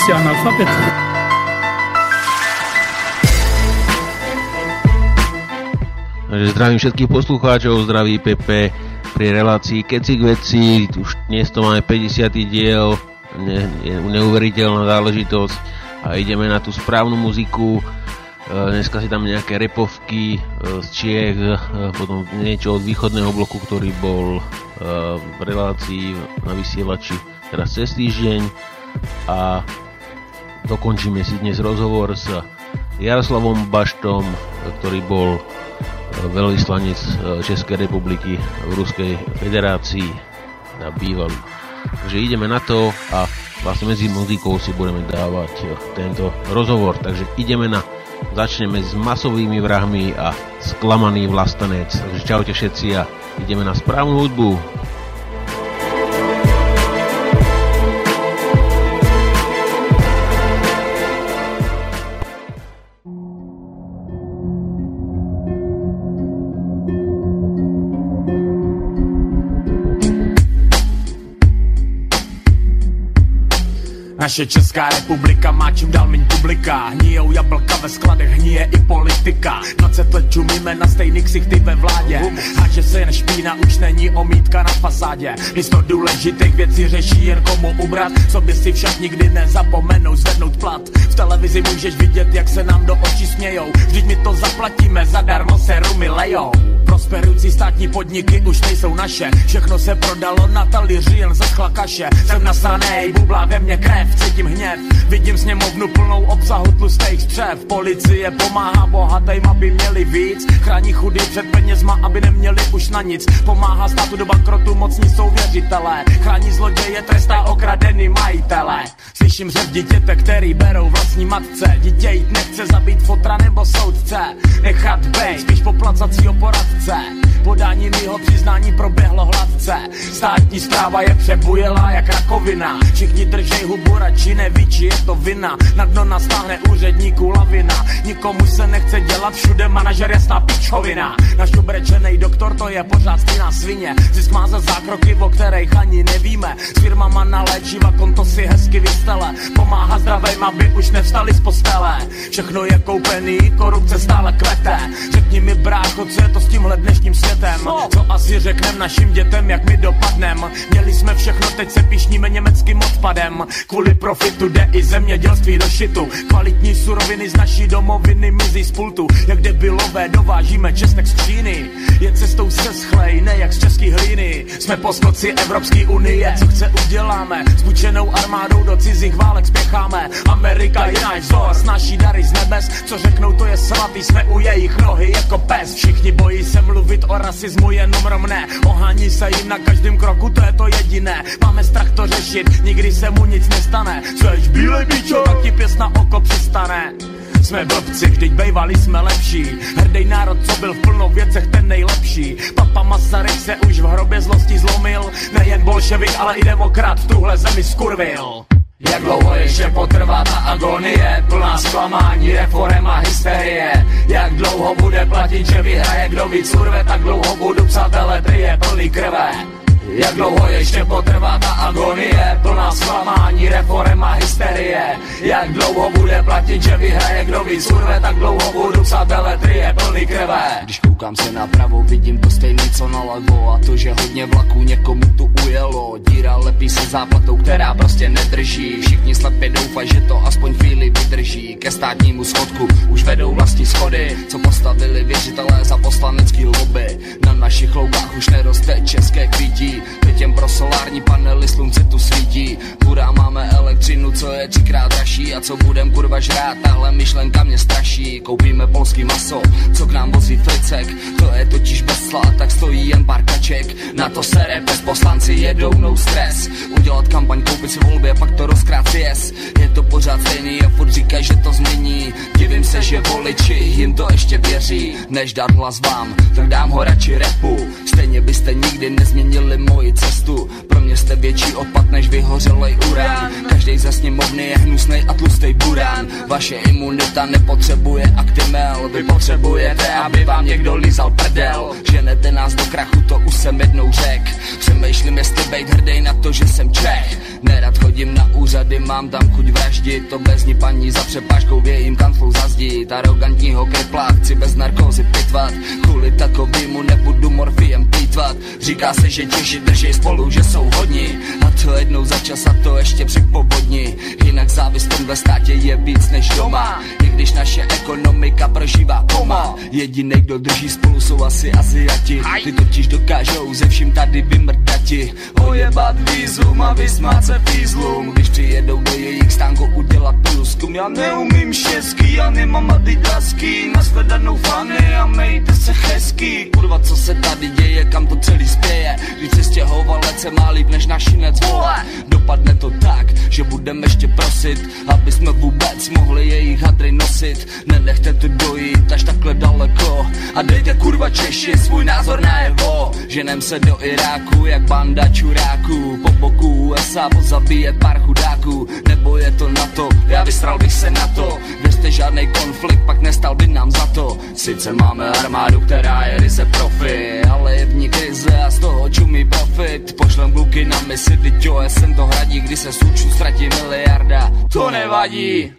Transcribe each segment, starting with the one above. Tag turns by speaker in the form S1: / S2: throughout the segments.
S1: Vy ste analfabet.
S2: Zdravím všetkých poslucháčov, zdraví Pepe pri relácii Kecik veci. Už dnes to máme 50. diel, ne, je neuveriteľná záležitosť a ideme na tú správnu muziku. E, dneska si tam nejaké repovky e, z Čiech, e, potom niečo od východného bloku, ktorý bol v relácii na vysielači teraz cez týždeň a dokončíme si dnes rozhovor s Jaroslavom Baštom, ktorý bol veľvyslanec Českej republiky v Ruskej federácii na bývalý. Takže ideme na to a vlastne medzi muzikou si budeme dávať tento rozhovor. Takže ideme na začneme s masovými vrahmi a sklamaný vlastanec. Takže čaute všetci a ideme na správnu hudbu.
S3: Naše Česká republika má čím dál méně publika. Hníjou jablka ve skladech, hníje i politika. 20 let čumíme na stejný ksichty ve vládě. A že se jen špína už není omítka na fasádě. Místo důležitých věcí řeší jen komu ubrat Co by si však nikdy nezapomenou zvednout plat. V televizi můžeš vidět, jak se nám do očí smějou. Vždyť my to zaplatíme, zadarmo se rumy lejou Prosperující státní podniky už nejsou naše. Všechno se prodalo na talíři jen ze kaše Jsem nasranej, bublá ve mně krev cítím hněv. Vidím sněmovnu plnou obsahu tlustých střev. Policie pomáhá bohatým, aby měli víc. Chrání chudý před penězma, aby neměli už na nic. Pomáhá státu do bankrotu, mocní jsou věřitelé. Chrání zloděje, trestá okradený majitele. Slyším řev dítěte, který berou vlastní matce. Dítě jít nechce zabít fotra nebo soudce. Nechat bejt, spíš poplacacího poradce Podání mýho přiznání proběhlo hladce. Státní zpráva je přebujela jak rakovina. Všichni držej hubu radši neví, či je to vina. Na dno nastáhne úředníků lavina. Nikomu se nechce dělat, všude manažer jasná pičovina. Naš obrečený doktor to je pořád stejná svině. Zisk má za zákroky, o kterých ani nevíme. S firmama na léčiva, konto si hezky vystele. Pomáhá zdravým, aby už nevstali z postele. Všechno je koupený, korupce stále kvete. Řekni mi brácho, co je to s tímhle dnešním světem. Co? Asi řeknem našim dětem, jak my dopadnem? Měli jsme všechno, teď se pišníme německým odpadem. Kvůli profitu jde i zemědělství do šitu. Kvalitní suroviny z naší domoviny mizí z pultu. Jak debilové dovážíme česnek z Číny. Je cestou se schlej, ne jak z český hlíny. Jsme poskoci Evropské unie, co chce uděláme. S bučenou armádou do cizích válek spěcháme. Amerika je náš vzor, naší dary z nebes. Co řeknou to je svatý, jsme u jejich nohy jako pes. Všichni bojí se mluvit o rasismu jenom romné Ohání se jim na každém kroku, to je to jediné. Máme strach to řešit, nikdy se mu nic nestane. Jseš bílej bičo, tak ti pěs na oko přistane. Jsme blbci, vždyť bejvali jsme lepší. Hrdej národ, co byl v plnou věcech ten nejlepší. Papa Masaryk se už v hrobě zlosti zlomil. Nejen bolševik, ale i demokrat tuhle zemi skurvil jak dlouho ještě potrvá ta agonie? Plná zklamání, reform a hysterie. Jak dlouho bude platit, že vyhraje Kdo víc urve, tak dlouho budu psát je plný krve jak dlouho ještě potrvá ta agonie? Plná zklamání, reform a hysterie. Jak dlouho bude platit, že vyhraje Kdo víc urve, tak dlouho budu psát beletrie plný krve.
S4: Když koukám se napravo, vidím to stejný co na levo A to, že hodně vlaků někomu tu ujelo. Díra lepí se záplatou, která prostě nedrží. Všichni slepě doufají, že to aspoň chvíli vydrží. Ke státnímu schodku už vedou vlastní schody Co postavili věřitelé za poslanecký lobby. Na našich loukách už neroste české kvítí Teď jen pro solární panely slunce tu svítí. Hurá máme elektřinu, co je třikrát dražší A co budem kurva žrát, tahle myšlenka mě straší. Koupíme polský maso, co k nám vozí flicek To je totiž bez slá, tak stojí jen pár kaček. Na to sere bez poslanci jedou no stres. Udělat kampaň, koupit si volby pak to rozkrát yes Je to pořád stejný a furt říkají, že to změní. Divím se, že voliči jim to ještě věří. Než dát hlas vám, tak dám ho radši repu Stejně byste nikdy nezměnili moji cestu. Pro mě jste větší odpad než vyhořelej urán. Každý ze sněmovny je hnusnej a tlustej burán. Vaše imunita nepotřebuje aktimel. Vy potřebujete, aby vám někdo lízal prdel. Ženete nás do krachu, to už jsem jednou řek. Přemýšlím, jestli bejt hrdej na to, že jsem Čech. Nerad chodím na úřad úřady, mám tam chuť vraždit, to bez ní paní za přepážkou v jejím kanclu zazdít, arrogantního kripla chci bez narkózy pitvat, kvůli takovýmu nebudu morfiem plítvat, říká se, že Češi drží spolu, že jsou hodní, a to jednou za čas a to ještě při povodni, jinak závist v tomhle státě je víc než doma, i když naše ekonomika prožívá koma, jediný, kdo drží spolu jsou asi Aziati, ty totiž dokážou ze vším tady vymrdati, ojebat vízum a vysmát se pízlům, když přijedou do jejich stánku udělat průzkum, já neumím český, já nemám adidasky, nashledanou fany a mejte se hezky, kurva, co se tady děje, kam to celý spěje, když se stěhovalec se má líp než našinec, vole, dopadne to tak, že budeme ještě prosit, aby jsme vůbec mohli jejich hadry nosit, nenechte to dojít až takhle daleko. A dejte kurva Češi svůj názor na jeho, ženem se do Iráku jak banda čuráků, po boku USA pozabije pár chudáků, nebo je to na to, já vystral bych se na to, věřte žádný konflikt, pak nestal by nám za to, sice máme armádu, která je ryze profi, ale je v ní krize a z toho čumí profit, pošlem kluky na misi, teď jo, jsem to hradí, kdy se suču ztratí miliarda, to nevadí.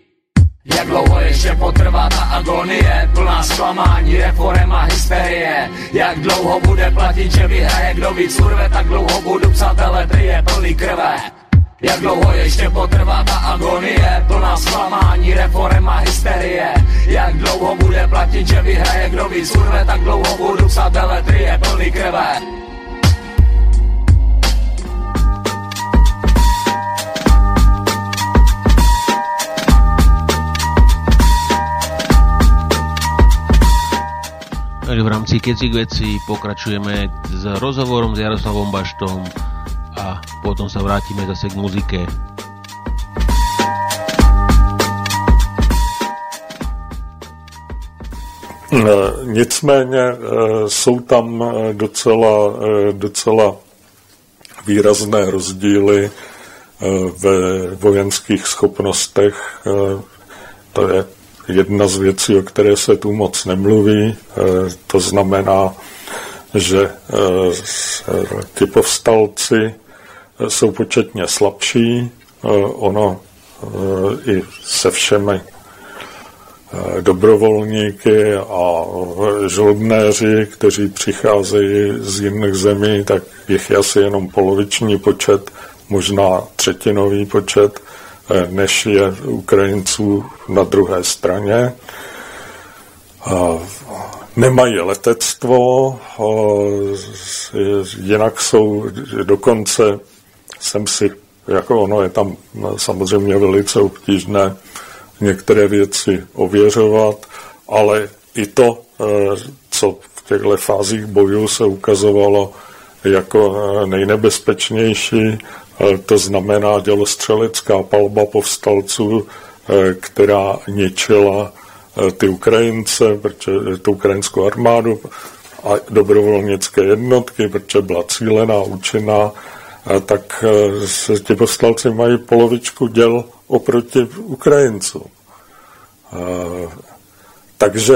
S4: Jak dlouho ještě potrvá ta agonie? Plná zklamání, reform a hysterie. Jak dlouho bude platit, že vyhraje Kdo víc urve, tak dlouho budu psát je plný krve. Jak dlouho ještě potrvá ta agonie? Plná zklamání, reform a hysterie. Jak dlouho bude platit, že vyhraje Kdo víc urve, tak dlouho budu psát je plný krve
S2: v rámci Kecik veci pokračujeme s rozhovorom s Jaroslavom Baštom a potom sa vrátime zase k muzike.
S1: Nicméně e, jsou tam e, docela, docela výrazné rozdíly ve vojenských schopnostech. To je jedna z věcí, o které se tu moc nemluví. Eh, to znamená, že eh, ti povstalci eh, jsou početně slabší. Ono i se všemi dobrovolníky a žoldnéři, kteří přicházejí z jiných zemí, tak jich je asi jenom poloviční počet, možná třetinový počet než je Ukrajinců na druhé straně. Nemají letectvo, jinak jsou dokonce, jsem si, jako ono je tam samozřejmě velice obtížné některé věci ověřovat, ale i to, co v těchto fázích bojů se ukazovalo jako nejnebezpečnější, to znamená dělostřelecká palba povstalců, eh, která ničila eh, ty Ukrajince, protože tu ukrajinskou armádu a dobrovolnické jednotky, protože byla cílená, účinná, tak eh, ti povstalci mají polovičku děl oproti Ukrajincům. Takže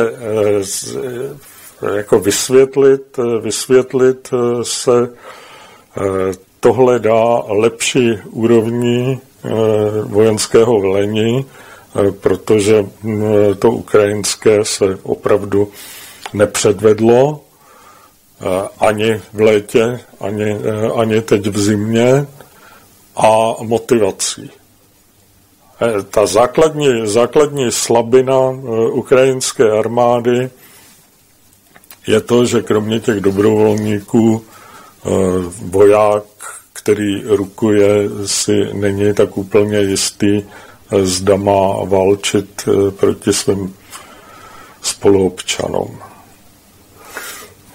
S1: jako vysvětlit, vysvětlit se tohle dá lepší úrovni eh, vojenského velení, eh, protože mm, to ukrajinské se opravdu nepředvedlo eh, ani v létě, ani, ani teď v zimě a motivací. Ta základní, základní slabina ukrajinské armády je to, že kromě těch dobrovolníků voják který rukuje, si není tak úplně jistý, eh, zda má válčit eh, proti svým spoluobčanům.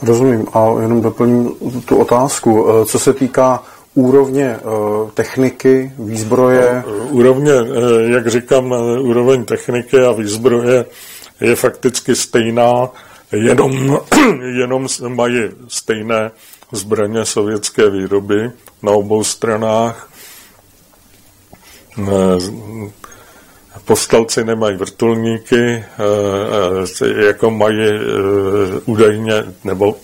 S5: Rozumím a jenom doplním tu otázku. Eh, co se týká úrovně techniky, výzbroje?
S1: Úrovně, jak říkám, úroveň techniky a výzbroje je fakticky stejná, jenom, jenom mají stejné zbraně sovětské výroby na obou stranách. Eh, Postalci nemají vrtulníky, eh, eh, jako mají údajně, nebo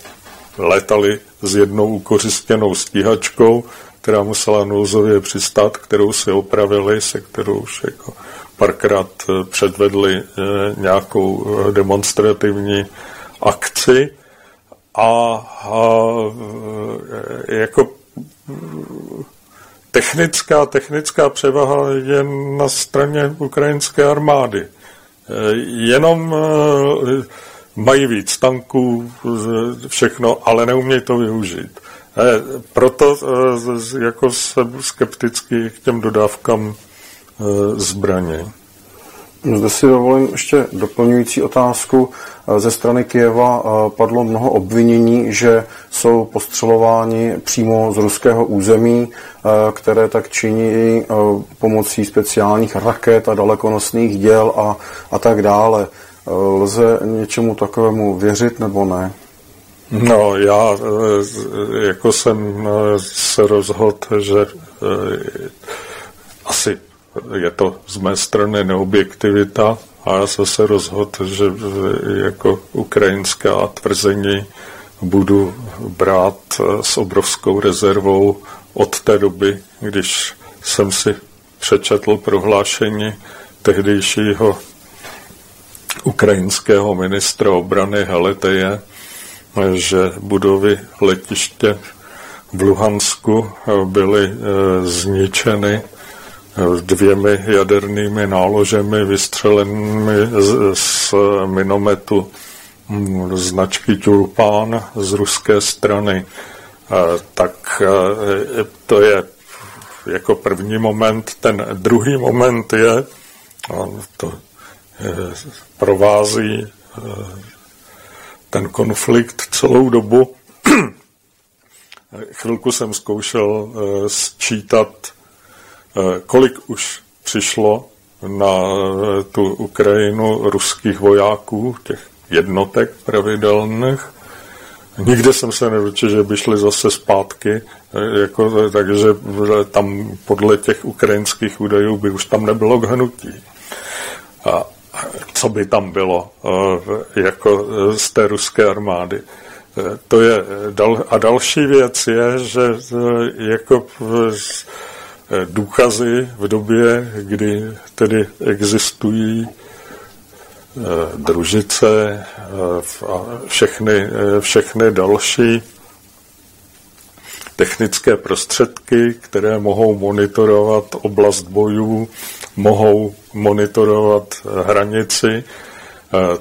S1: letali s jednou ukořistěnou stíhačkou, která musela nouzově přistát, kterou si opravili, se kterou už jako párkrát předvedli nějakou demonstrativní akci a, a jako technická, technická převaha je na straně ukrajinské armády. Jenom mají víc tanků, všechno, ale neumějí to využít. Proto jako jsem skeptický k těm dodávkám zbraně.
S5: Zde si dovolím ještě doplňující otázku. Ze strany Kijeva padlo mnoho obvinění, že jsou postřelováni přímo z ruského území, které tak činí pomocí speciálních raket a dalekonosných děl a, a tak dále. Lze něčemu takovému věřit nebo ne?
S1: No, já jako jsem se rozhodl, že je to z mé strany neobjektivita a já jsem se rozhodl, že jako ukrajinská tvrzení budu brát s obrovskou rezervou od té doby, když jsem si přečetl prohlášení tehdejšího ukrajinského ministra obrany Haleteje, že budovy letiště v Luhansku byly zničeny dvěmi jadernými náložemi vystřelenými z, z minometu hm, značky Tulpán z ruské strany. Tak to je jako první moment. Ten druhý moment je, to provází ten konflikt celou dobu. Chvilku jsem zkoušel sčítat kolik už přišlo na eh, tu Ukrajinu ruských vojáků, těch jednotek pravidelných. Nikde jsem se nedočil, že by šli zase zpátky, eh, jako, takže tam podle těch ukrajinských údajů by už tam nebylo k hnutí. A co by tam bylo jako z té ruské armády. To je, a další věc je, že jako Eh, důkazy v době, kdy tedy existují eh, družice eh, a všechny, všechny další technické prostředky, které mohou monitorovat oblast bojů, mohou monitorovat hranici, Eh,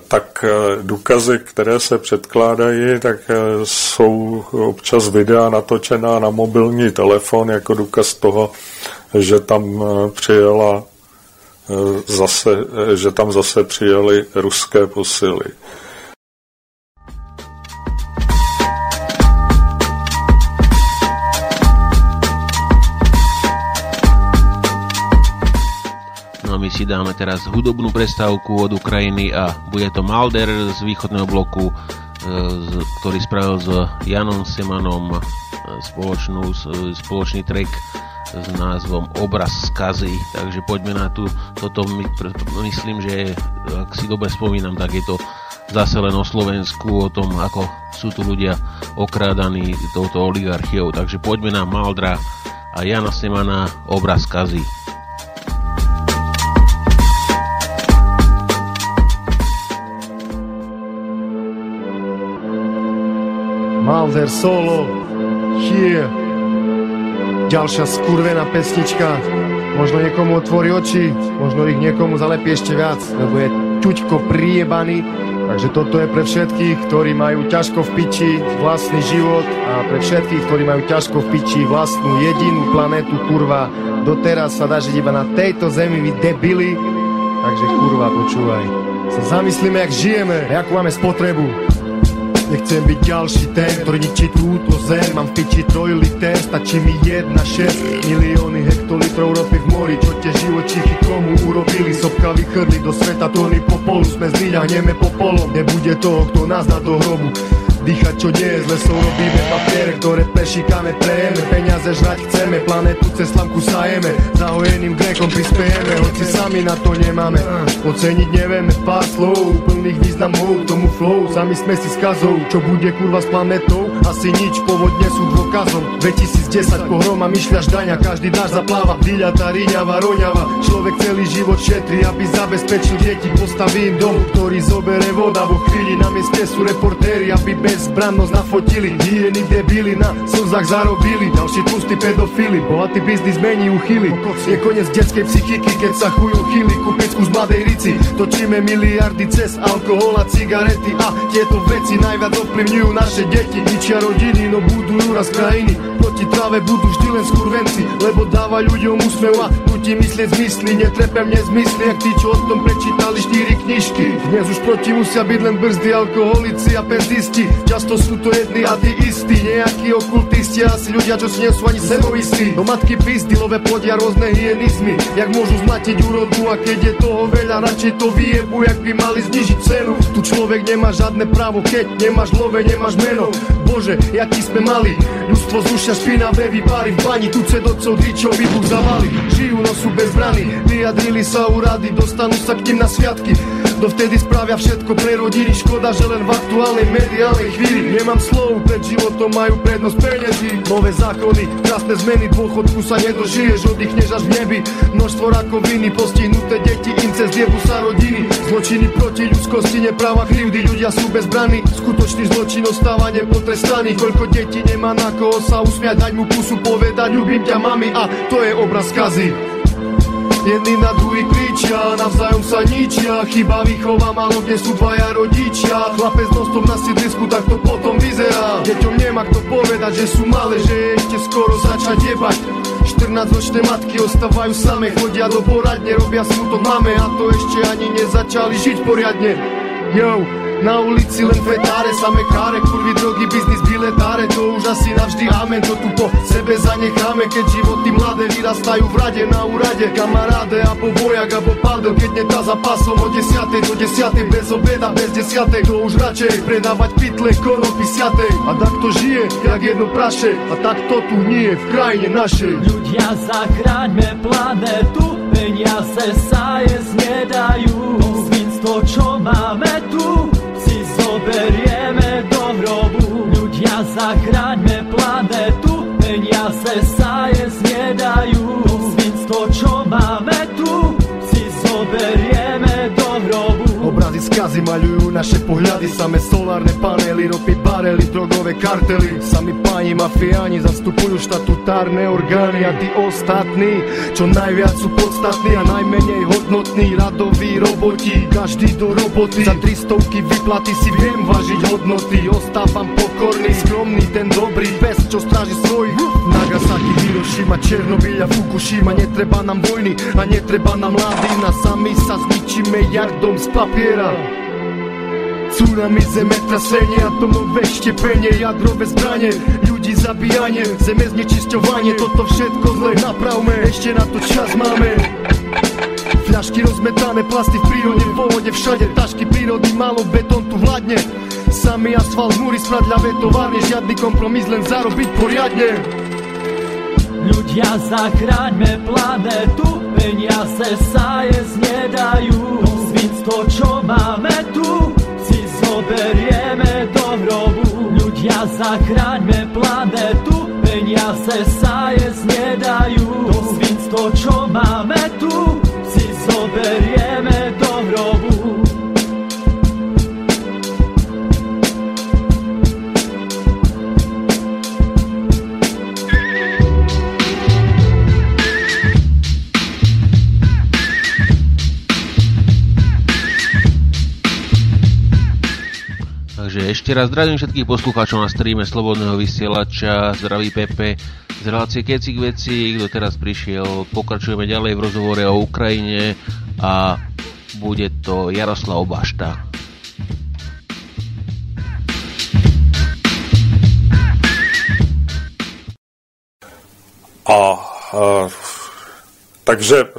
S1: tak eh, důkazy, které se předkládají, tak eh, jsou občas videa natočená na mobilní telefon jako důkaz toho, že tam přijela zase, že tam zase přijeli ruské posily.
S2: Si dáme teraz hudobnú prestávku od Ukrajiny a bude to Malder z východného bloku, e, ktorý spravil s Janom Semanom e, spoločnú, spoločný track s názvom Obraz skazy, takže poďme na tú, toto my, myslím, že ak si dobre spomínam, tak je to zase len o Slovensku, o tom, ako sú tu ľudia okrádaní touto oligarchiou, takže poďme na Maldra a Jana Semana Obraz skazy.
S6: Mauser solo, here. Ďalšia skurvená pesnička. Možno niekomu otvorí oči, možno ich niekomu zalepí ešte viac, lebo je ťuďko priebaný. Takže toto je pre všetkých, ktorí majú ťažko v piči vlastný život a pre všetkých, ktorí majú ťažko v piči vlastnú jedinú planetu, kurva. Doteraz sa dá žiť iba na tejto zemi, vy debili. Takže kurva, počúvaj. Sa zamyslíme, jak žijeme, akú máme spotrebu. Nechcem byť ďalší ten, ktorý ničí túto zem. Mám v piči trojliter, stačí mi jedna šest. Milióny hektolitrov ropy v mori Čo tie živočichy komu urobili. Sopka vychrli do sveta tóny popolu Sme zdvíľahneme popolom. Nebude toho, kto nás dá do hrobu Dýchať čo nie z lesov robíme papier Ktoré prešíkame, prejeme. Peniaze žrať chceme, planetu cez slamku sajeme. Zahojeným grekom prispiejeme Hoci sami na to nemáme. Oceniť nevieme pár slov Plných významov tomu flow. Sami sme si skazou Čo bude kurva s planetou? Asi nič, povodne sú dôkazom 2010 10 pohroma, myšľaš daňa, každý dáš zapláva, tá riňava, roňava, človek celý život šetrí, aby zabezpečil deti, postaví im dom, ktorý zobere voda. Vo chvíli, na mieste sú reportéri, aby bezbrannosť nafotili, hyeny debili, na slzách zarobili, ďalší pustí pedofily, bohatý biznis mení uchyly, je koniec detskej psychiky, keď sa chujú chyli, kúpiť z mladej rici, točíme miliardy cez alkohol a cigarety. A tieto veci najviac ovplyvňujú naše deti, ničia rodiny, no budujú raz krajiny, proti tráve budú vždy len skurvenci, lebo dáva ľuďom úsmev a nutí myslieť zmysly, netrepem nezmysly, jak tí, čo o tom prečítali štyri knižky. Dnes už proti musia byť len brzdy, alkoholici a penzisti, často sú to jedni a tí istí, nejakí okultisti, asi ľudia, čo si nie sú ani seboistí. Do matky pizdy love plodia rôzne hyenizmy, jak môžu zmatiť úrodu a keď je toho veľa, radšej to vyjebu, jak by mali znižiť cenu. Tu človek nemá žiadne právo, keď nemáš love, nemáš meno. Bože, jaký sme mali, ľudstvo zúšia špinavé výpary v bani, tu cedocov dričov výbuch zavali. Žijú, no sú bez brany, vyjadrili sa úrady, dostanú sa k ním na sviatky. Dovtedy spravia všetko pre rodiny, škoda, že len v aktuálnej mediálnej chvíli. Nemám slov, pred životom majú prednosť peniazy. Nové zákony, krásne zmeny, dôchodku sa nedožiješ, oddychneš až v nebi. Množstvo rakoviny, postihnuté deti, incest, jebu sa rodiny. Zločiny proti ľudskosti, nepráva, krivdy, ľudia sú bezbraní. Skutočný zločin ostáva nepotrestaný. Koľko detí nemá na koho sa usmiať, dať mu pusu, povedať, ľubím ťa mami a to je obraz kazy. Jedni na druhý kričia, navzájom sa ničia Chyba výchova, malo kde sú dvaja rodičia Chlapec nostom na sídlisku, tak to potom vyzerá. Deťom nemá kto povedať, že sú malé, že je ešte skoro začať jebať 14-ročné matky ostávajú same Chodia do poradne, robia smutok máme A to ešte ani nezačali žiť poriadne. Yo, na ulici len fetáre, same káre, kurvy, drogy, biznis, biletáre. To už asi navždy amen, to tu po sebe zanecháme Keď životy mladé vyrastajú v rade na úrade. Kamaráde, abo vojak, abo paldel Keď netá za pasom od desiatej do desiatej Bez obeda, bez desiatej, to už radšej Predávať pytle, konopy siatej. A tak to žije, jak jedno praše A tak to tu nie v krajine našej.
S7: Ľudia, zachráňme planetu Peniaze sa jesť nedajú. Svinstvo, čo máme tu zoberieme do hrobu Ľudia, zachráňme
S6: Obrazy maľujú naše pohľady Same solárne panely, ropy, barely, drogové kartely. Sami páni mafiáni zastupujú štatutárne orgány A tí ostatní, čo najviac sú podstatní A najmenej hodnotní, radoví roboti Každý do roboty, za tristovky vyplaty si viem vážiť hodnoty. Ostávam pokorný, skromný, ten dobrý pes, čo stráži svoj Nagasaki, Hiroshima, Černobyl a Fukushima Netreba nám vojny a netreba nám mladina Sami sa zničíme jardom z papiera Tsunami, zemetrasenie, atomové štepenie, jadrové zbranie, ľudí zabíjanie, zeme znečisťovanie, toto všetko zle napravme, ešte na to čas máme. Fľašky rozmetané, plasty v prírode, v vode, všade tašky prírody, malo betón tu vládne. Samý asfalt, múry, smradľavé továrne, žiadny kompromis, len zarobiť poriadne.
S7: Ľudia, zachráňme planetu, peniaze sa jesť nedajú. Svinstvo, čo máme tu, si zoberieme do hrobu. Ľudia, zachráňme planetu, peniaze sa jesť nedajú. To svinstvo, čo máme tu,
S2: ešte raz zdravím všetkých poslucháčov na streame Slobodného vysielača, zdraví Pepe z relácie Kecik veci, kto teraz prišiel, pokračujeme ďalej v rozhovore o Ukrajine a bude to Jaroslav Bašta.
S1: A, a takže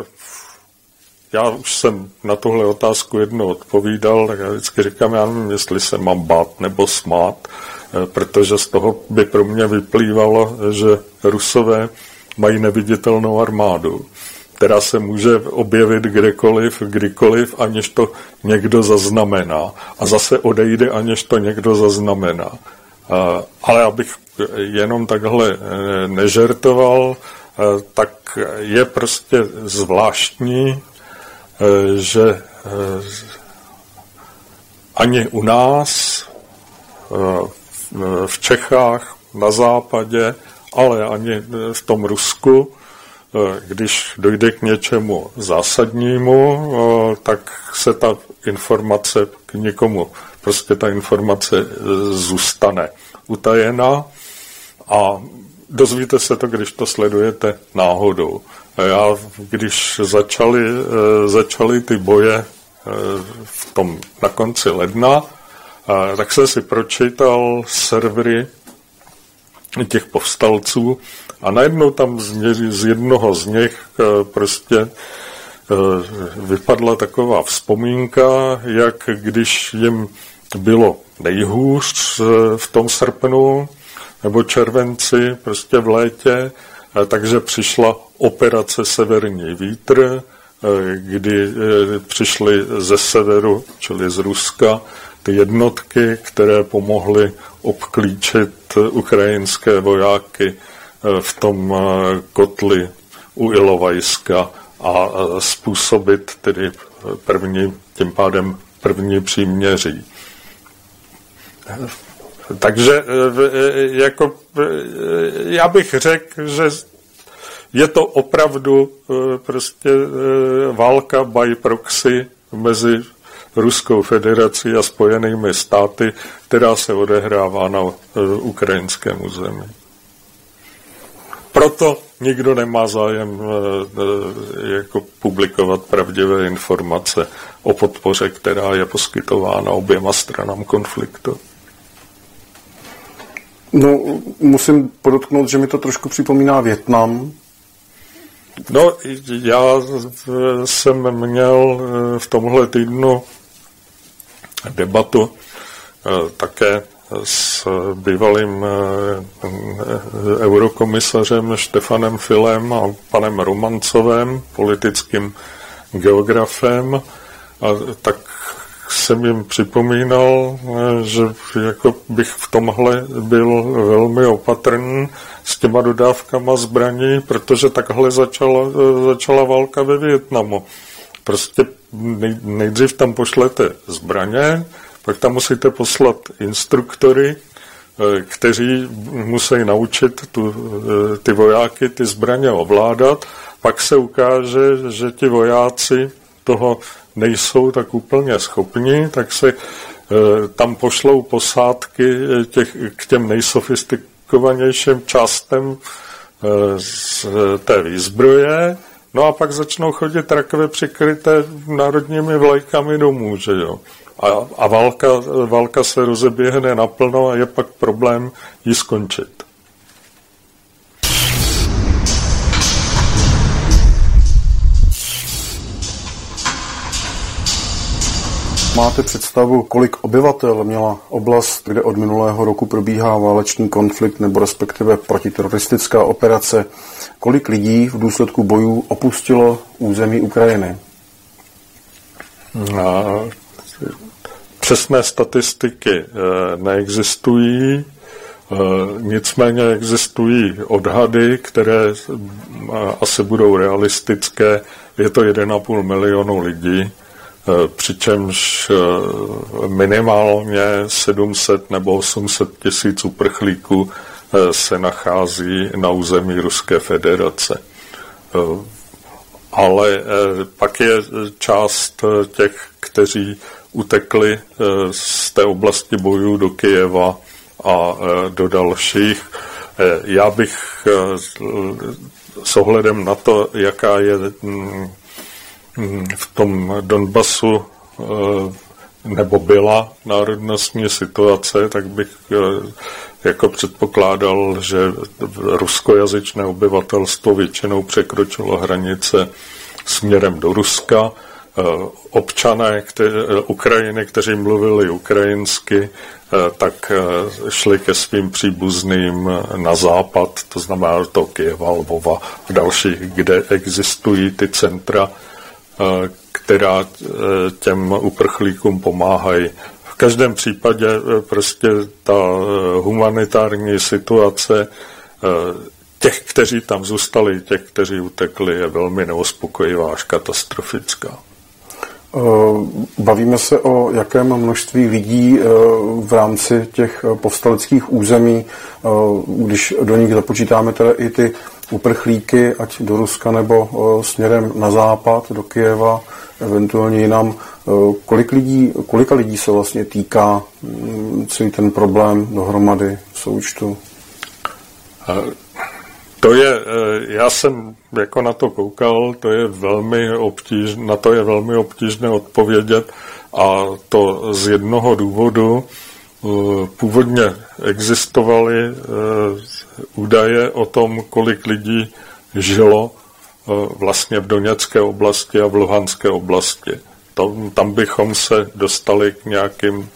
S1: já už jsem na tuhle otázku jednou odpovídal, tak já vždycky říkám, já nevím, jestli se mám bát nebo smát, eh, protože z toho by pro mě vyplývalo, že Rusové mají neviditelnou armádu, která se může objevit kdekoliv, kdykoliv, aniž to někdo zaznamená. A zase odejde, aniž to někdo zaznamená. Ale abych jenom takhle nežertoval, tak je prostě zvláštní, že ani u nás, v Čechách, na západě, ale ani v tom Rusku, když dojde k něčemu zásadnímu, tak se ta informace k někomu, prostě ta informace zůstane utajená a dozvíte se to, když to sledujete náhodou. A já, když začaly, začaly ty boje v tom na konci ledna, tak jsem si pročítal servery těch povstalců a najednou tam z, jednoho z nich e, prostě vypadla taková vzpomínka, jak když jim bylo nejhůř v tom srpnu nebo červenci, prostě v létě, takže přišla operace Severní vítr, kdy přišli ze severu, čili z Ruska, ty jednotky, které pomohly obklíčit ukrajinské vojáky eh, v tom eh, kotli u Ilovajska a způsobit tedy první, tím pádem první příměří. Takže eh, jako, já bych řekl, že je to opravdu prostě válka by proxy mezi Ruskou federací a spojenými státy, která se odehrává na e, ukrajinském území. Proto nikdo nemá zájem e, e, jako publikovat pravdivé informace o podpoře, která je poskytována oběma stranám konfliktu.
S5: No, musím podotknout, že mi to trošku připomíná Větnam,
S1: No, já jsem měl v tomhle týdnu debatu eh, také s bývalým eh, eurokomisařem Štefanem Filem a panem Romancovem, politickým geografem. A tak jsem jim připomínal, eh, že jako bych v tomhle byl velmi opatrný s těma dodávkama zbraní, protože takhle začala, začala válka ve Větnamu. Prostě nejdřív tam pošlete zbraně, pak tam musíte poslat instruktory, eh, kteří musí naučit tu, eh, ty vojáky ty zbraně ovládat. Pak se ukáže, že ti vojáci toho nejsou tak úplně schopni, tak se eh, tam pošlou posádky těch, k těm nejsofistikovanějším částem z té výzbroje No a pak začnou chodit rakve přikryté národními vlajkami domů, že jo. A, a válka, válka se rozeběhne naplno a je pak problém ji skončit.
S5: Máte představu, kolik obyvatel měla oblast, kde od minulého roku probíhá válečný konflikt nebo respektive protiteroristická operace? Kolik lidí v důsledku bojů opustilo území Ukrajiny?
S1: No, přesné statistiky eh, neexistují, eh, nicméně existují odhady, které eh, asi budou realistické. Je to 1,5 milionu lidí, přičemž eh, minimálně 700 nebo 800 tisíc uprchlíků eh, se nachází na území Ruské federace. Ale pak je část těch, kteří utekli z té oblasti bojů do Kyjeva a do dalších. Já bych s ohledem na to, jaká je mm, v tom Donbasu eh, nebo byla národnostní situace, tak bych eh, jako předpokládal, že ruskojazyčné obyvatelstvo většinou překročilo hranice směrem do Ruska. Eh, občané kte- Ukrajiny, kteří mluvili ukrajinsky, tak šli ke svým příbuzným na západ, to znamená to Kyjeva, Lvova a dalších, kde existují ty centra která eh, těm uprchlíkům pomáhají v každém případě prostě ta humanitární situace těch, kteří tam zůstali, těch, kteří utekli, je velmi neuspokojivá až katastrofická.
S5: Bavíme se o jakém množství lidí v rámci těch povstaleckých území, když do nich započítáme teda i ty uprchlíky, ať do Ruska nebo směrem na západ, do Kijeva, eventuálně jinam. Kolik lidí, kolika lidí se vlastně týká mm, celý ten problém dohromady v součtu?
S1: To je, já jsem jako na to koukal, to je velmi obtížné, na to je velmi obtížné odpovědět a to z jednoho důvodu. Eh, původně existovaly eh, údaje o tom, kolik lidí žilo vlastně v Doněcké oblasti a v Luhanské oblasti. Tam, bychom se dostali k nějakým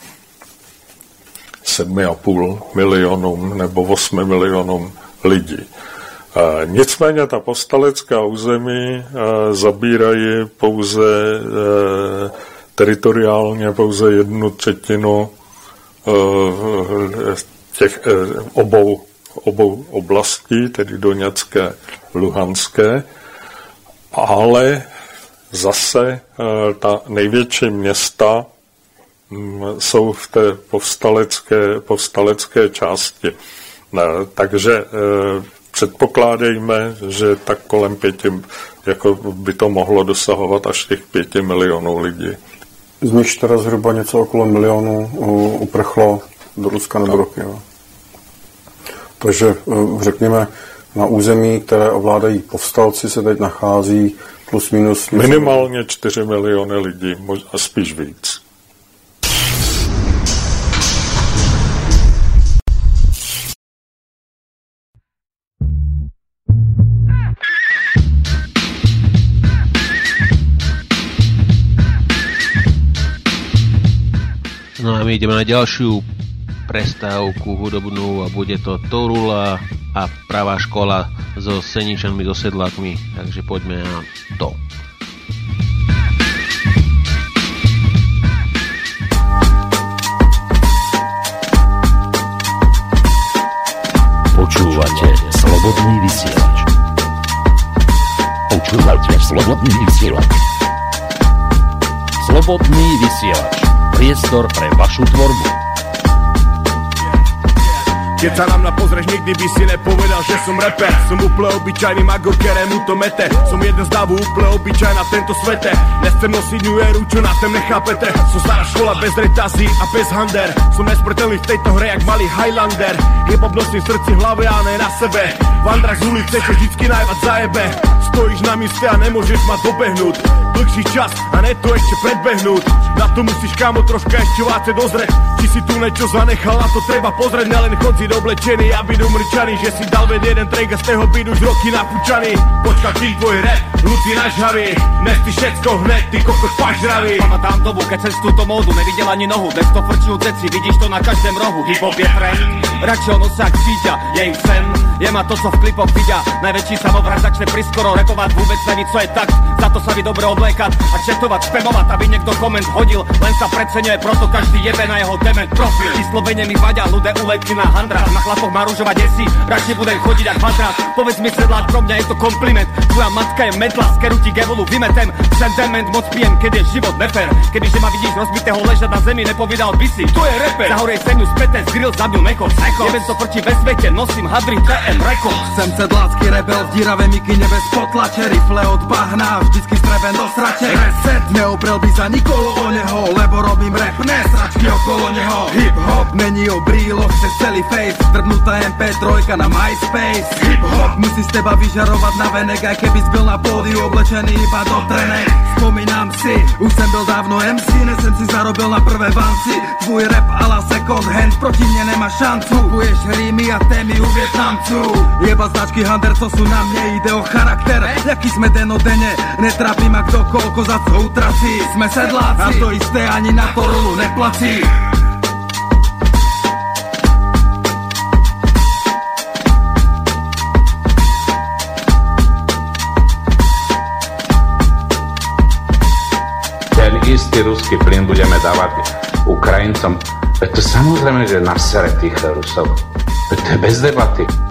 S1: 7,5 milionům nebo 8 milionům lidí. Nicméně ta postalecká území zabírají pouze teritoriálně pouze jednu třetinu těch e, obou, obou oblastí, tedy Doněcké, Luhanské, ale zase ta největší města jsou v té povstalecké, povstalecké části. Takže předpokládejme, že tak kolem pěti, jako by to mohlo dosahovat až těch pěti milionů lidí.
S5: Z nich teda zhruba něco okolo milionu uprchlo do Ruska nebo do Kyjeva. Takže e, řekněme, na území, které ovládají povstalci, se teď nachází plus minus...
S1: Minimálně 4 miliony lidí, a spíš víc.
S2: No a my ideme na ďalšiu prestávku hudobnú a bude to Torula a pravá škola so Seničanmi, so sedlákmi, takže poďme na to.
S8: Počúvate Slobodný vysielač. Počúvate Slobodný vysielač. Slobodný vysielač priestor pre vašu tvorbu.
S9: Keď sa nám na pozrieš, nikdy by si nepovedal, že som rapper Som úplne obyčajný magor, ktorému to mete. Som jeden z davu úplne obyčajná v tento svete. Nechcem nosiť New Eru, čo na tém nechápete. Som stará škola bez retazí a bez hander. Som nesmrtelný v tejto hre, jak malý Highlander. Hip-hop nosím v srdci, hlave a ne na sebe. Vandrach z ulice, čo vždycky najvať zajebe. Stojíš na místě a nemôžeš ma dobehnúť Dlhší čas a ne to ešte predbehnúť Na to musíš kámo troška ešte váce dozrieť Či si tu niečo zanechal, na to treba pozrieť Nelen chodzi oblečený a byť umrčaný Že si dal ved jeden track a z toho byť už roky napúčaný Počka ty tvoj rap, ľudí nažhavý Dnes ty všetko hned, ty kokot pažravý.
S10: Pamatám dobu, keď cez túto módu nevidel ani nohu. Bez to frčnú ceci, vidíš to na každém rohu. Hip-hop je trend, radšej nosák cítia, je im sen. Je ma to, co v klipoch vidia. Najväčší samovrat začne priskoro repovať Vôbec neví, co je tak, za to sa vy dobre oblekať A četovať, spamovať, aby niekto koment hodil. Len sa preceňuje, proto každý jebe na jeho dement profil. Vyslovene mi vadia ľudé uletky na handra Na chlapoch má desí, radšej budem chodiť ak matras Povedz mi sedlák, pro mňa je to kompliment. Tvoja matka je metla, z keru ti gevolu vymetem. Sentiment moc pijem, keď je život nefer. Kebyže ma vidíš rozbitého ležať na zemi, nepovídal by si. To je reper, zahorej senu späté, zgrill zabil meko. Jeben to proti ve svete, nosím hadry TM Records
S11: Jsem sedlácky rebel v díravé mikine bez potlače Rifle od bahna, vždycky streven do srače Reset, neoprel by za nikolo o neho Lebo robím rap, ne sračky okolo neho Hip hop není o brýloch, se celý face. Zdrbnutá MP3 na MySpace. Hip hop musí z teba vyžarovat na venek Aj keby byl na pódiu oblečený iba do trenek. Vzpomínám si, už jsem byl dávno MC Nesem si zarobil na prvé vanci Tvůj rap ala second hand proti mne nemá šancu. Kupuješ rýmy a témy u Vietnamců Jeba značky Hunter, co sú na mne, ide o charakter. Jaký sme denodene, netrápi ma kto koľko za co utrací Sme sedláci a to isté ani na to rolu neplací
S12: Ten istý ruský plyn budeme dávať Ukrajincom. To samozrejme, že nasere tých Rusov. To je bez debaty.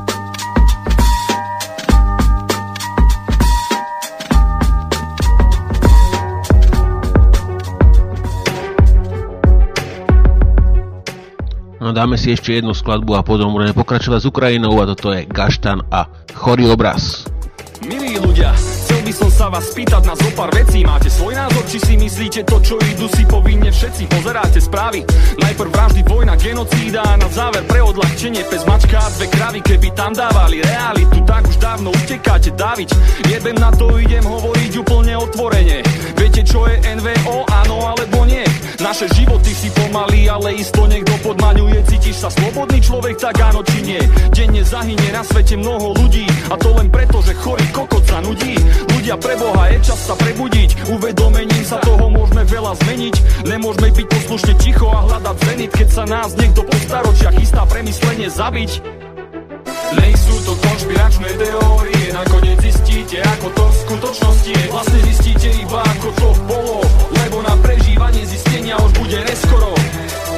S2: Dáme si ešte jednu skladbu a potom budeme pokračovať s Ukrajinou a toto je Gaštan a Chorý obraz.
S13: Milí ľudia, chcel by som sa vás spýtať na zopár vecí. Máte svoj názor, či si myslíte to, čo idú si povinne všetci? Pozeráte správy, najprv vraždy, vojna, genocída a na záver pre odľahčenie pes mačka a dve kravy. Keby tam dávali realitu, tak už dávno utekáte dáviť. Jebem na to, idem hovoriť úplne otvorene. Viete, čo je NVO, áno alebo nie? Naše životy si pomaly, ale isto niekto podmaňuje. Cítiš sa slobodný človek, tak áno či nie? Denne zahynie na svete mnoho ľudí A to len preto, že chorý kokot sa nudí. Ľudia pre Boha, je čas sa prebudiť. Uvedomením sa toho môžeme veľa zmeniť. Nemôžeme byť poslušne ticho a hľadať zenit Keď sa nás niekto po staročia chystá premyslenie zabiť. Nejsú to konšpiračné teórie Nakoniec zistíte, ako to v skutočnosti je. Vlastne zistíte iba, ako to bolo Lebo na prežívanie zistenia už bude neskoro.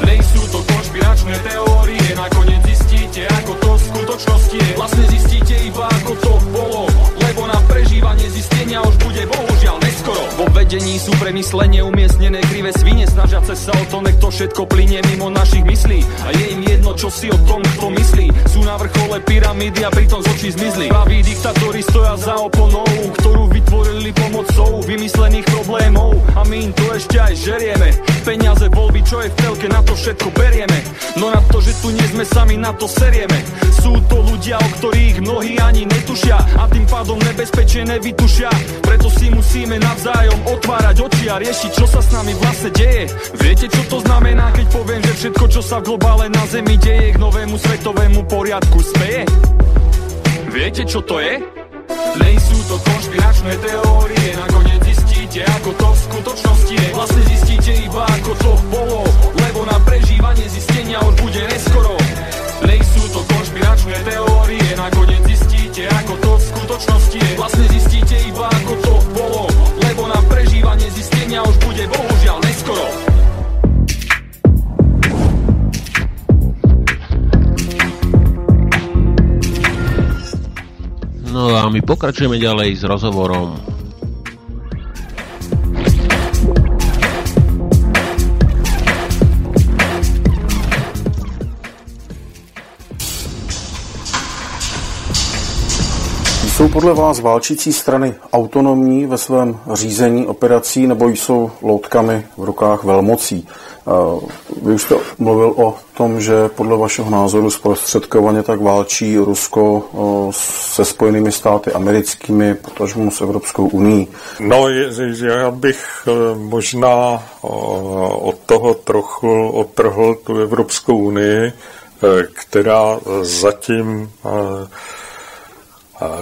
S13: Nejsú to konšpiračné teórie Nakoniec zistíte, ako to v skutočnosti je. Vlastne zistíte iba, ako to bolo. Lebo na prežívanie zistenia už bude bohužiaľ neskoro. Vo vedení sú premyslenie umiestnené krivé svine. Snažiace sa o to, nech to všetko plinie mimo našich myslí. A je im jedno, čo si o tom kto myslí. Sú na vrchole pyramídy a pritom z očí zmizli. Praví diktatóri stoja za oponou Ktorú vytvorili pomocou vymyslených problémov A my im to ešte aj žerieme. Peniaze, voľby, čo je v telke, na to všetko berieme. No na to, že tu nie sme sami, na to serieme. Sú to ľudia, o ktorých mnohí ani netušia. A tým pádom nebezpečie nevytušia. Preto si musíme navzájom otvárať oči a riešiť, čo sa s nami vlastne deje. Viete, čo to znamená, keď poviem, že všetko, čo sa v globále na Zemi deje K novému svetovému poriadku speje? Viete, čo to je? Nejsú to konšpiračné teórie Nakoniec zistíte, ako to v skutočnosti je. Vlastne zistíte iba, ako to bolo Lebo na prežívanie zistenia už bude neskoro. Nejsú to konšpiračné teórie Nakoniec zistíte, ako to v skutočnosti je. Vlastne zistíte iba, ako to bolo Lebo na prežívanie zistenia už bude bohužiaľ
S2: No a my pokračujeme ďalej s rozhovorom.
S5: Jsou podle vás válčící strany autonomní ve svém řízení operací nebo jsou loutkami v rukách velmocí? Vy už jste mluvil o tom, že podle vašeho názoru zprostředkovaně tak válčí Rusko se spojenými státy americkými, potažmu s Evropskou uní.
S1: No, já bych e, možná od toho trochu otrhl tu Evropskou unii, e, která zatím e,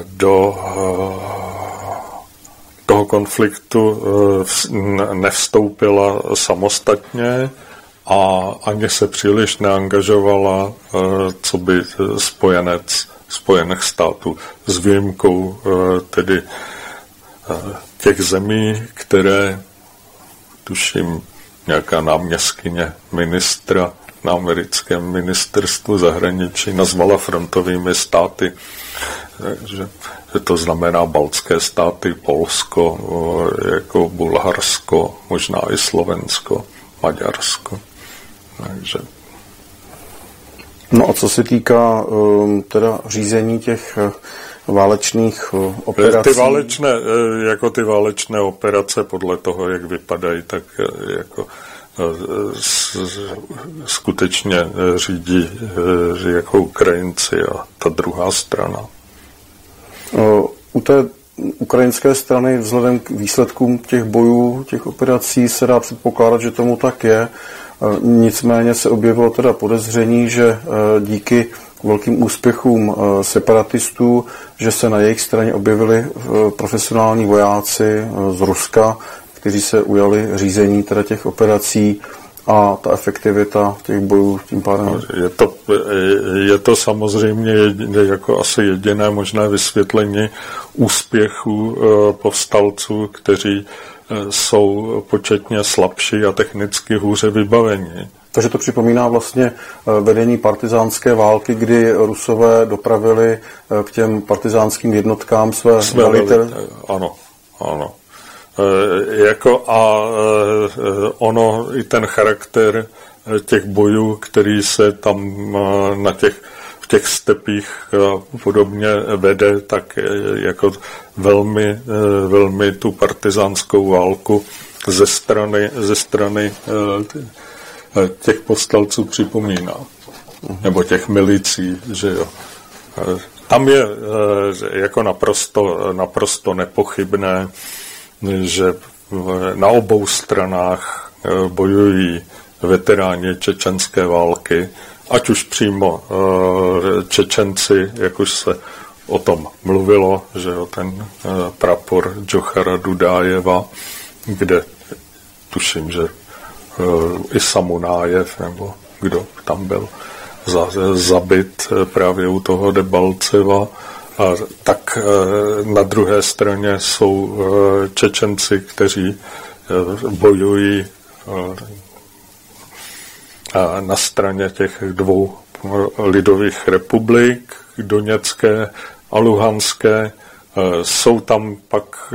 S1: do toho konfliktu nevstoupila samostatně a ani se příliš neangažovala co by spojenec Spojených států. S výjimkou tedy těch zemí, které tuším nějaká náměstkyně ministra na americkém ministerstvu zahraničí nazvala frontovými státy že, že to znamená baltské státy, Polsko, jako Bulharsko, možná i Slovensko, Maďarsko. Takže.
S5: No a co se týká um, teda řízení těch uh, válečných uh, operací?
S1: Ty válečné, eh, jako ty válečné operace podle toho, jak vypadají, tak eh, jako skutečně řídí jako Ukrajinci a ta druhá strana.
S5: U té ukrajinské strany vzhledem k výsledkům těch bojů, těch operací se dá předpokládat, že tomu tak je. Nicméně se objevilo teda podezření, že díky velkým úspěchům separatistů, že se na jejich straně objevili profesionální vojáci z Ruska, kteří se ujali řízení teda těch operací a ta efektivita těch bojů tím pádem?
S1: Je to, je to samozřejmě jediné, jako asi jediné možné vysvětlení úspěchu eh, povstalců, kteří eh, jsou početně slabší a technicky hůře vybavení.
S5: Takže to připomíná vlastně eh, vedení partizánské války, kdy Rusové dopravili k těm partizánským jednotkám své, své velitele.
S1: Ano, ano. E, jako a e, ono i ten charakter těch bojů, který se tam na těch v těch stepích podobně vede, tak jako velmi, velmi tu partizánskou válku ze strany, ze strany těch postalců připomíná. Nebo těch milicí, že jo. Tam je jako naprosto, naprosto nepochybné, že na obou stranách eh, bojují veteráni čečenské války, ať už přímo eh, Čečenci, jak už se o tom mluvilo, že jo, ten eh, prapor Džochara Dudájeva, kde tuším, že i Samunájev, nebo kdo tam byl zabit právě u toho Debalceva, tak e, na druhé straně jsou e, Čečenci, kteří e, bojují na straně těch dvou lidových republik, Doněcké a Luhanské. Jsou tam pak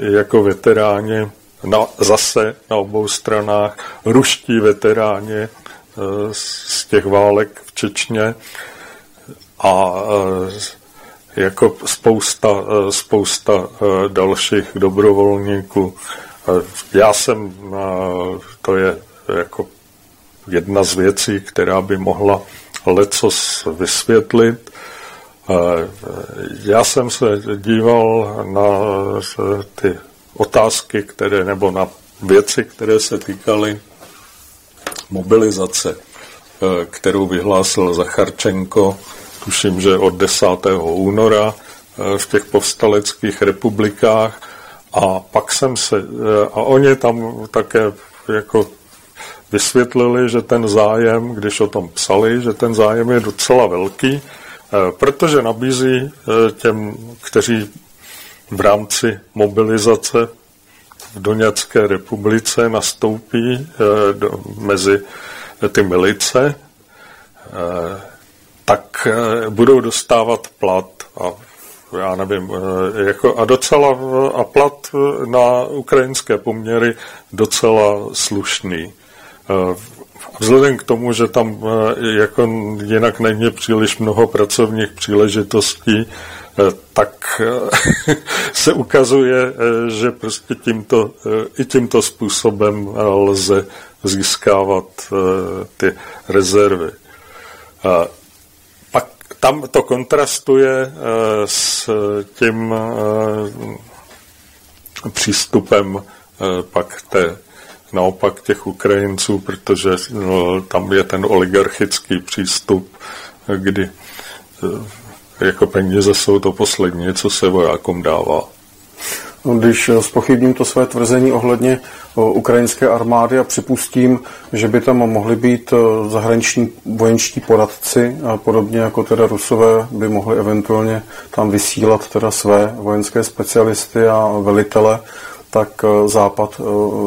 S1: jako veteráni na, zase na obou stranách ruští veteráni z těch válek v Čečně a jako spousta, eh, spousta eh, dalších dobrovolníků. Já jsem, eh, to je jako jedna z věcí, která by mohla lecos vysvětlit. Já jsem se díval na ty otázky, které, nebo na věci, které se týkaly mobilizace, kterou vyhlásil Zacharčenko tuším, že od 10. února eh, v těch povstaleckých republikách a pak jsem se, eh, a oni tam také jako vysvětlili, že ten zájem, když o tom psali, že ten zájem je docela velký, eh, protože nabízí těm, kteří v rámci mobilizace v Doněcké republice nastoupí do, mezi ty milice, tak eh, budou dostávat plat a já nevím, eh, jako a docela a plat na ukrajinské poměry docela slušný. Eh, vzhledem k tomu, že tam jako jinak není příliš mnoho pracovních příležitostí, tak se ukazuje, že prostě tímto, i tímto způsobem lze získávat ty rezervy tam to kontrastuje eh, s tím eh, přístupem eh, pak té naopak těch Ukrajinců, protože no, tam je ten oligarchický přístup, kdy jako peníze jsou to poslední, co se vojákům dává.
S5: No, když spochybním to své tvrzení ohledně ukrajinské armády a připustím, že by tam mohli být zahraniční vojenští poradci, a podobně jako teda Rusové by mohli eventuálně tam vysílat teda své vojenské specialisty a velitele, tak Západ,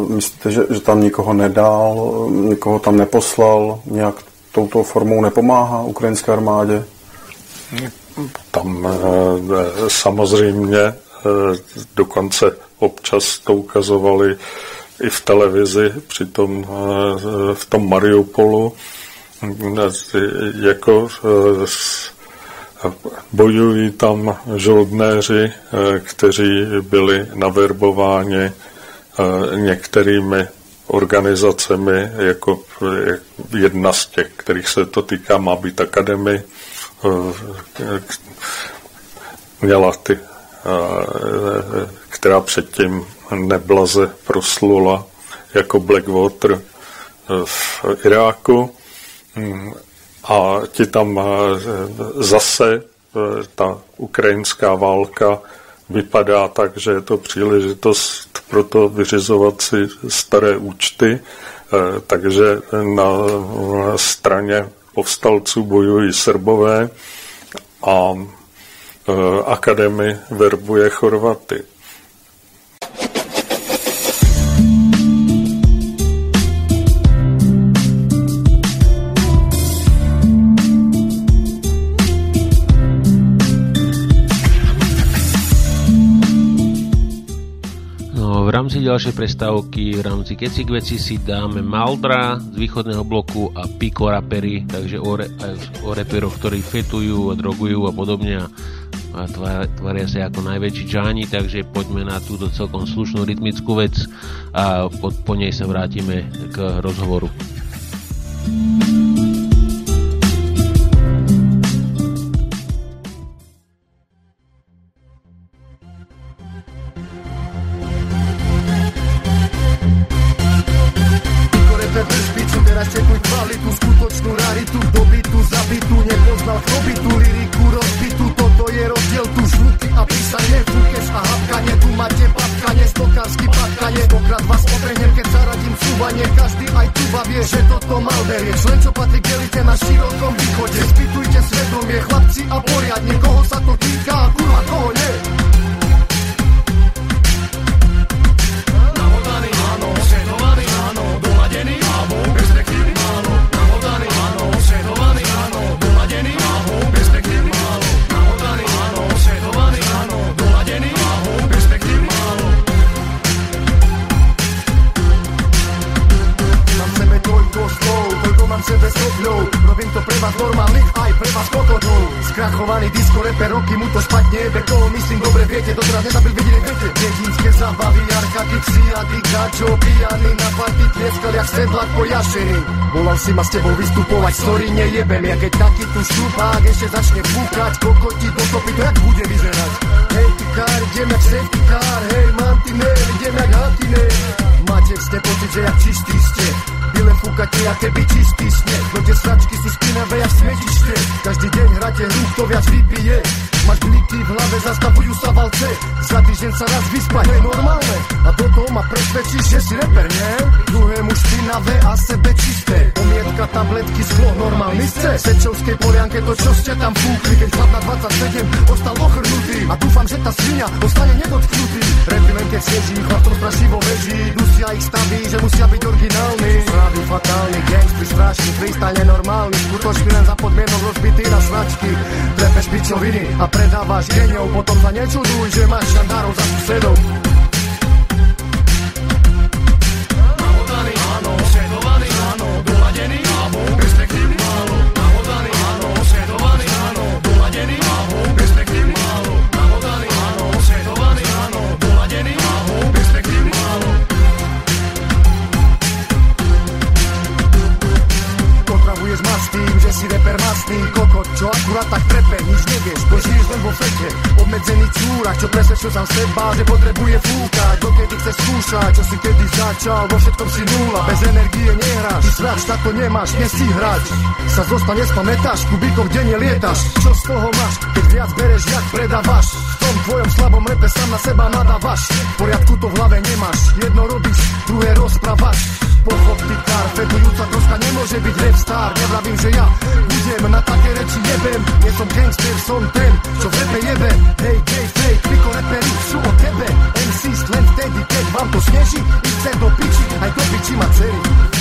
S5: myslíte, že, že tam nikoho nedal, nikoho tam neposlal, nějak touto formou nepomáhá ukrajinské armádě?
S1: Tam samozřejmě dokonce občas to ukazovali i v televizi, přitom eh, v tom Mariupolu, jako eh, bojují tam žoldnéři, eh, kteří byli naverbováni některými organizacemi, jako jedna z těch, kterých se to týká, má být akademie, měla ty, která předtím neblaze proslula jako Blackwater eh, v Iráku. Mm, a ti tam eh, zase eh, ta ukrajinská válka vypadá tak, že je to příležitost pro to vyřizovat si staré účty. takže na straně povstalců bojují Srbové a akademie verbuje Chorvaty.
S2: rámci ďalšej prestávky, v rámci Kecik veci si dáme Maldra z východného bloku a Pico rapery, takže o, re, o reperoch, ktorí fetujú a drogujú a podobne tvária sa ako najväčší džáni, takže poďme na túto celkom slušnú rytmickú vec a po, po nej sa vrátime k rozhovoru.
S6: Si ma s tebou vystupovať, sorry nejebem Ja keď taký tu šupák. Ešte začne fúkať Kokoti do topy, to jak bude vyzerať? Hej ty kár, idem jak safety car. Hej mantinel, idem jak hatinel Máte ste pocit, že jak čistý ste Byle fúkate, jak keby čistý sneh Do tie sračky sú spinavé, jak smetište Každý deň hráte hru, kto viac vypije Máš bliky v hlave, zastavujú sa valce Za týždeň sa raz vyspať, je normálne A do toho ma presvedčíš, že si reper, nie? Druhému špinavé a sebe čisté. Omietka, tabletky, sklo, normálny ste Sečovskej polianke, to čo ste tam fúkli Keď chlap na 27 ostal ochrnutý. A dúfam, že tá svinia ostane nedotknutý. Repy len keď sieží, chlapcom strašivo veží Dusia ich staví, že musia byť originálni Zdraví fatálny, gangstri strašný, freestyle nenormálny Skutočný len za podmienok rozbitý na sračky Trepeš pičoviny a predávaš geňov Potom sa nečuduj, že máš šandárov za susedov čo akurát tak trepe, nič nevieš, bo žiješ len vo fete. Obmedzený čúrak, čo presvedčil sám seba, že potrebuje fúkať Dokedy chce skúšať, čo si kedy začal, vo všetkom si nula. Bez energie nehráš, ty srač, tak to nemáš, si hrať. Sa zostane, spamätáš, kubíkov denne lietaš. Čo z toho máš, keď viac bereš, jak predávaš? V tom tvojom slabom repe sám na seba nadávaš V poriadku to v hlave nemáš, jedno robíš, druhé rozprávaš Pochop ty kár, fetujúca troska nemôže byť rap star. Nevravím, že ja budem na také reči jebem. Nie som gangster, som ten, čo v repe jebe. Hej, gay, fake, triko reperi sú o tebe. MCs len vtedy, keď vám to sneží I chce do piči, aj do piči ma dcery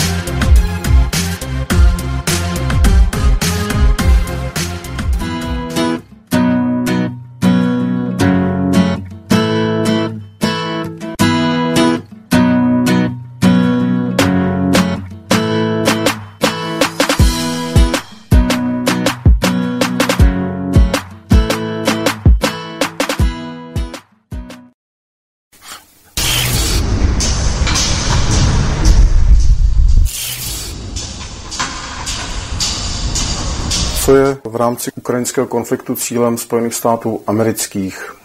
S5: Rámci ukrajinského konfliktu cílem Spojených států amerických?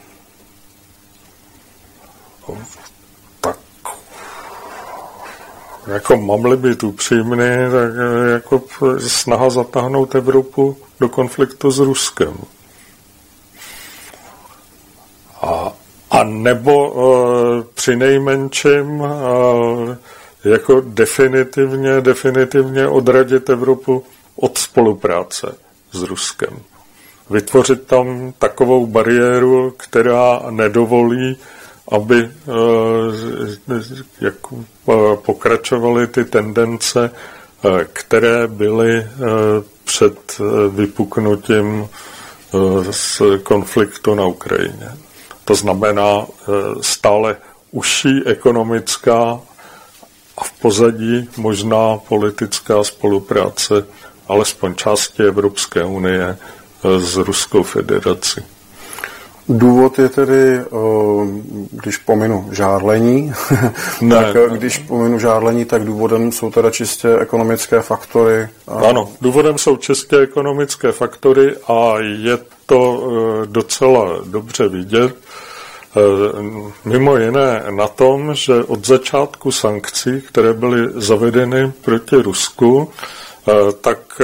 S1: Tak jako mám-li být upřímný, tak jako snaha zatáhnout Evropu do konfliktu s Ruskem. A, a nebo uh, při nejmenším uh, jako definitivně, definitivně odradit Evropu od spolupráce s Ruskem. Vytvořit tam takovou bariéru, která nedovolí, aby uh, jak, uh, pokračovaly ty tendence, uh, které byly před vypuknutím z konfliktu na Ukrajině. To znamená stále užší ekonomická a v pozadí možná politická spolupráce alespoň části Evropské unie s Ruskou federací.
S5: Důvod je tedy, když pominu žárlení, ne, tak ne. když pominu žárlení, tak důvodem jsou teda čistě ekonomické faktory.
S1: Ano, důvodem jsou čistě ekonomické faktory a je to e, docela dobře vidět. Mimo jiné na tom, že od začátku sankcí, které byly zavedeny proti Rusku, tak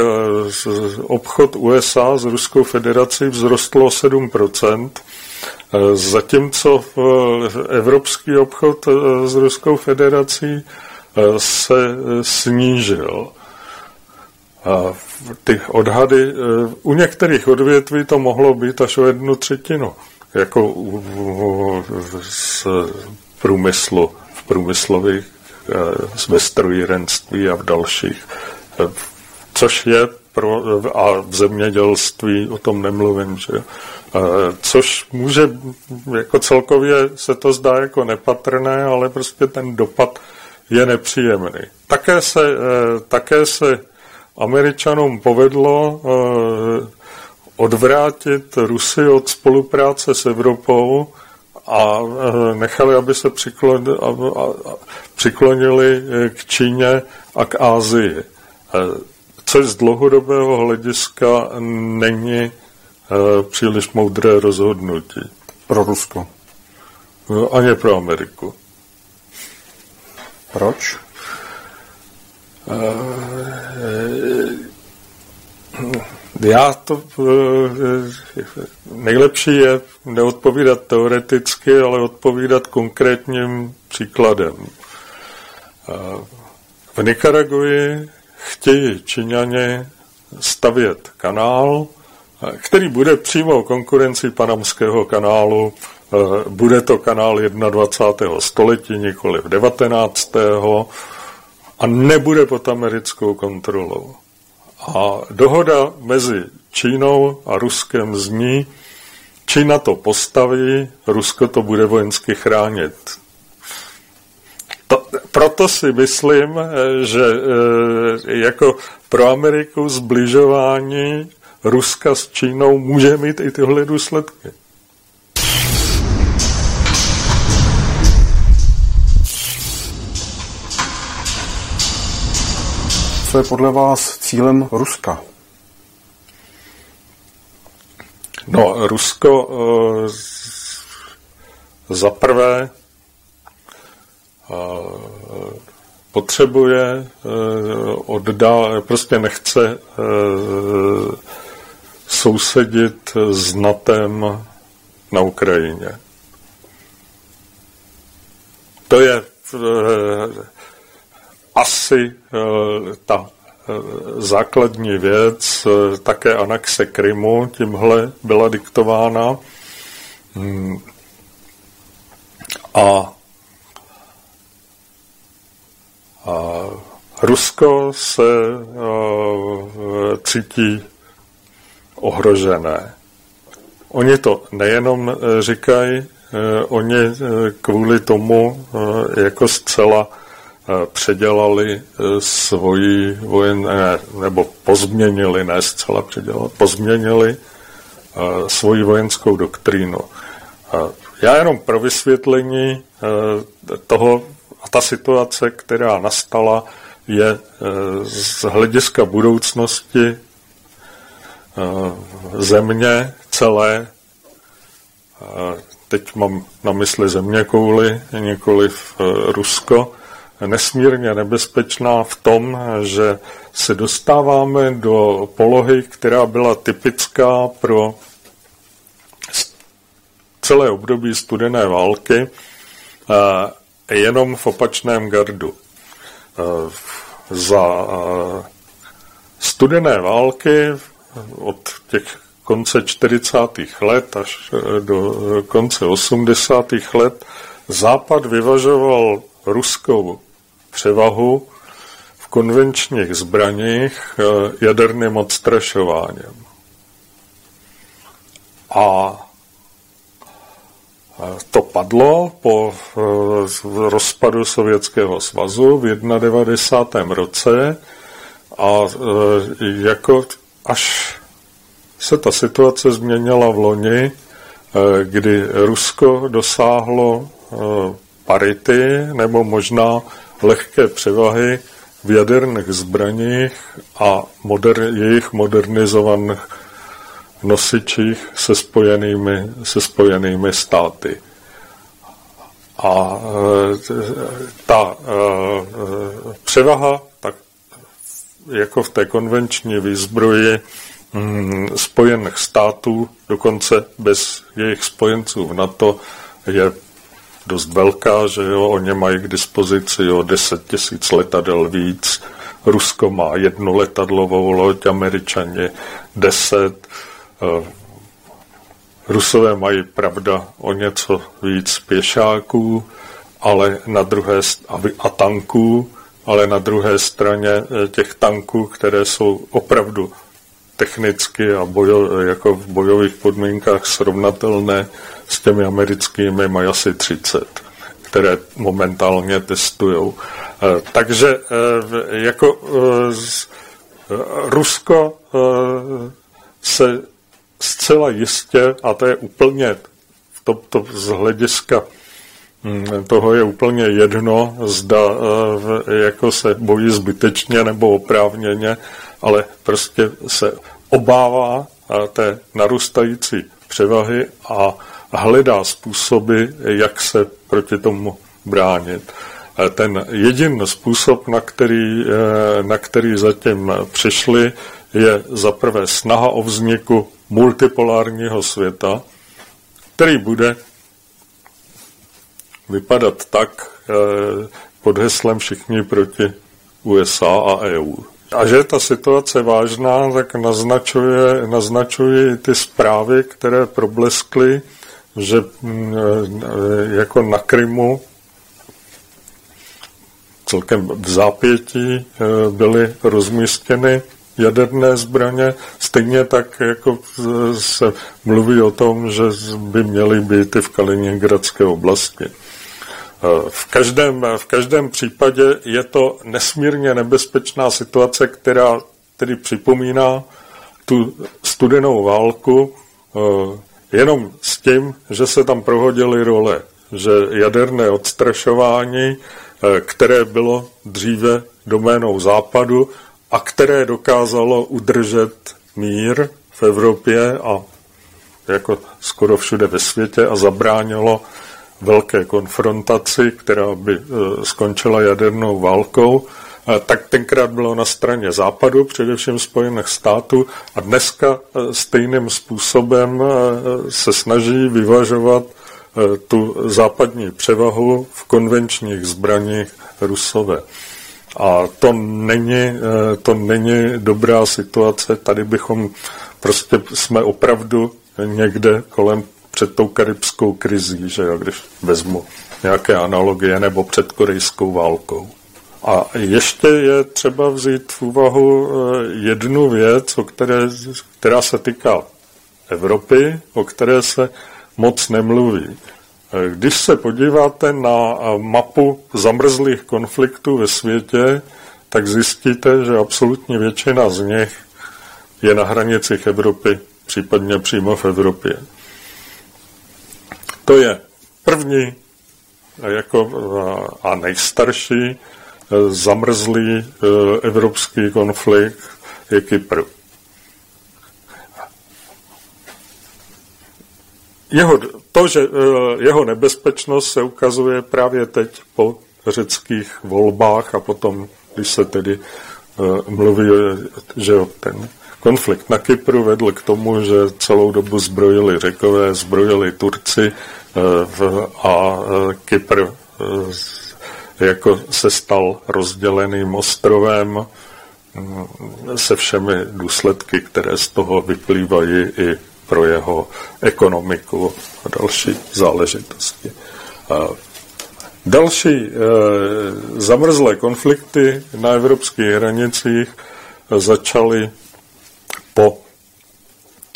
S1: obchod USA s Ruskou federací vzrostlo 7% Zatímco evropský obchod eh, s Ruskou federací eh, se eh, snížil. A ty odhady, u některých odvětví to mohlo být až o jednu třetinu, jako z průmyslu, v průmyslových, ve strojírenství a v dalších. Což je pro, a v zemědělství, o tom nemluvím, že což může, jako celkově se to zdá jako nepatrné, ale prostě ten dopad je nepříjemný. Také se, eh, také se Američanům povedlo eh, odvrátit Rusy od spolupráce s Evropou a eh, nechali, aby se přiklonili k Číně a k Ázii. Což z dlouhodobého hlediska není Eh, příliš moudré rozhodnutí.
S5: Pro Rusko?
S1: No, ani pro Ameriku.
S5: Proč?
S1: Eh, já to eh, nejlepší je neodpovídat teoreticky, ale odpovídat konkrétním příkladem. V Nikaraguji chtějí Číňani stavět kanál, který bude přímo konkurenci panamského kanálu. Eh, bude to kanál 21. století, nikoli v 19. a nebude pod americkou kontrolou. A dohoda mezi Čínou a Ruskem zní, Čína to postaví, Rusko to bude vojensky chránit. To, proto si myslím, eh, že e, jako pro Ameriku zbližování Ruska s Čínou může mít i tyhle důsledky.
S5: Co je podle vás cílem Ruska?
S1: No, Rusko uh, za prvé potřebuje uh, oddál, prostě nechce uh, sousedit s NATEM na Ukrajině. To je asi ta základní věc, také anexe Krymu tímhle byla diktována. Hmm. A, a Rusko se cítí ohrožené. Oni to nejenom eh, říkají, eh, oni eh, kvůli tomu jako zcela předělali svoji vojen, ne, nebo pozměnili, ne zcela předělali, pozměnili svoji vojenskou doktrínu. Já jenom pro vysvětlení toho, a ta situace, která nastala, je z hlediska budoucnosti země celé, teď mám na mysli země kouly, nikoliv Rusko, nesmírně nebezpečná v tom, že se dostáváme do polohy, která byla typická pro celé období studené války, jenom v opačném gardu. Za studené války od těch konce 40. let až do konce 80. let Západ vyvažoval ruskou převahu v konvenčních zbraních eh, jaderným odstrašováním. A to padlo po eh, rozpadu Sovětského svazu v 91. roce a eh, jako až se ta situace změnila v loni, kdy Rusko dosáhlo parity nebo možná lehké převahy v jaderných zbraních a moder, jejich modernizovaných nosičích se spojenými, se spojenými státy. A e, ta e, převaha, tak jako v té konvenční výzbroji mm, Spojených států, dokonce bez jejich spojenců v NATO, je dost velká, že jo, oni mají k dispozici o 10 tisíc letadel víc, Rusko má jednu letadlovou loď, Američani deset, eh, Rusové mají, pravda, o něco víc pěšáků, ale na druhé a tanků, ale na druhé straně eh, těch tanků, které jsou opravdu technicky a bojo, jako v bojových podmínkách srovnatelné s těmi americkými, mají asi 30, které momentálně testují. Eh, takže eh, jako eh, Rusko se zcela jistě, a to je úplně to, to z hlediska hm, toho je úplně jedno, zda jako se bojí zbytečně nebo oprávněně, ale prostě se obává té narůstající převahy a hledá způsoby, jak se proti tomu bránit. Ten jediný způsob, na který, na který zatím přišli, je zaprvé snaha o vzniku multipolárního světa, který bude vypadat tak e, pod heslem všichni proti USA a EU. A že je ta situace vážná, tak naznačuje, naznačují ty zprávy, které probleskly, že mm, e, jako na Krymu celkem v zápětí e, byly rozmístěny jaderné zbraně, stejně tak jako se mluví o tom, že by měly být i v Kaliningradské oblasti. V každém, v každém případě je to nesmírně nebezpečná situace, která tedy připomíná tu studenou válku eh, jenom s tím, že se tam prohodily role, že jaderné odstrašování, eh, které bylo dříve doménou západu a které dokázalo udržet mír v Evropě a jako skoro všude ve světě a zabránilo velké konfrontaci, která by e, skončila jadernou válkou, tak tenkrát bylo na straně západu, především Spojených států, a dneska e, stejným způsobem se snaží vyvažovat tu západní převahu v konvenčních zbraních Rusové. A to není, to není dobrá situace. Tady bychom prostě jsme opravdu někde kolem před tou karibskou krizí, že jo, když vezmu nějaké analogie, nebo před korejskou válkou. A ještě je třeba vzít v úvahu eh, jednu věc, o které, která se týká Evropy, o které se moc nemluví. Když se podíváte na mapu zamrzlých konfliktů ve světě, tak zjistíte, že absolutní většina z nich je na hranicích Evropy, případně přímo v Evropě. To je první jako, a nejstarší zamrzlý e, evropský konflikt je Kypr. Jeho, to, že jeho nebezpečnost se ukazuje právě teď po řeckých volbách a potom, když se tedy mluví, že ten konflikt na Kypru vedl k tomu, že celou dobu zbrojili řekové, zbrojili Turci a Kypr jako se stal rozděleným ostrovem mm, se všemi důsledky, které z toho vyplývají i pro jeho ekonomiku a další záležitosti. A další e, zamrzlé konflikty na evropských hranicích začaly po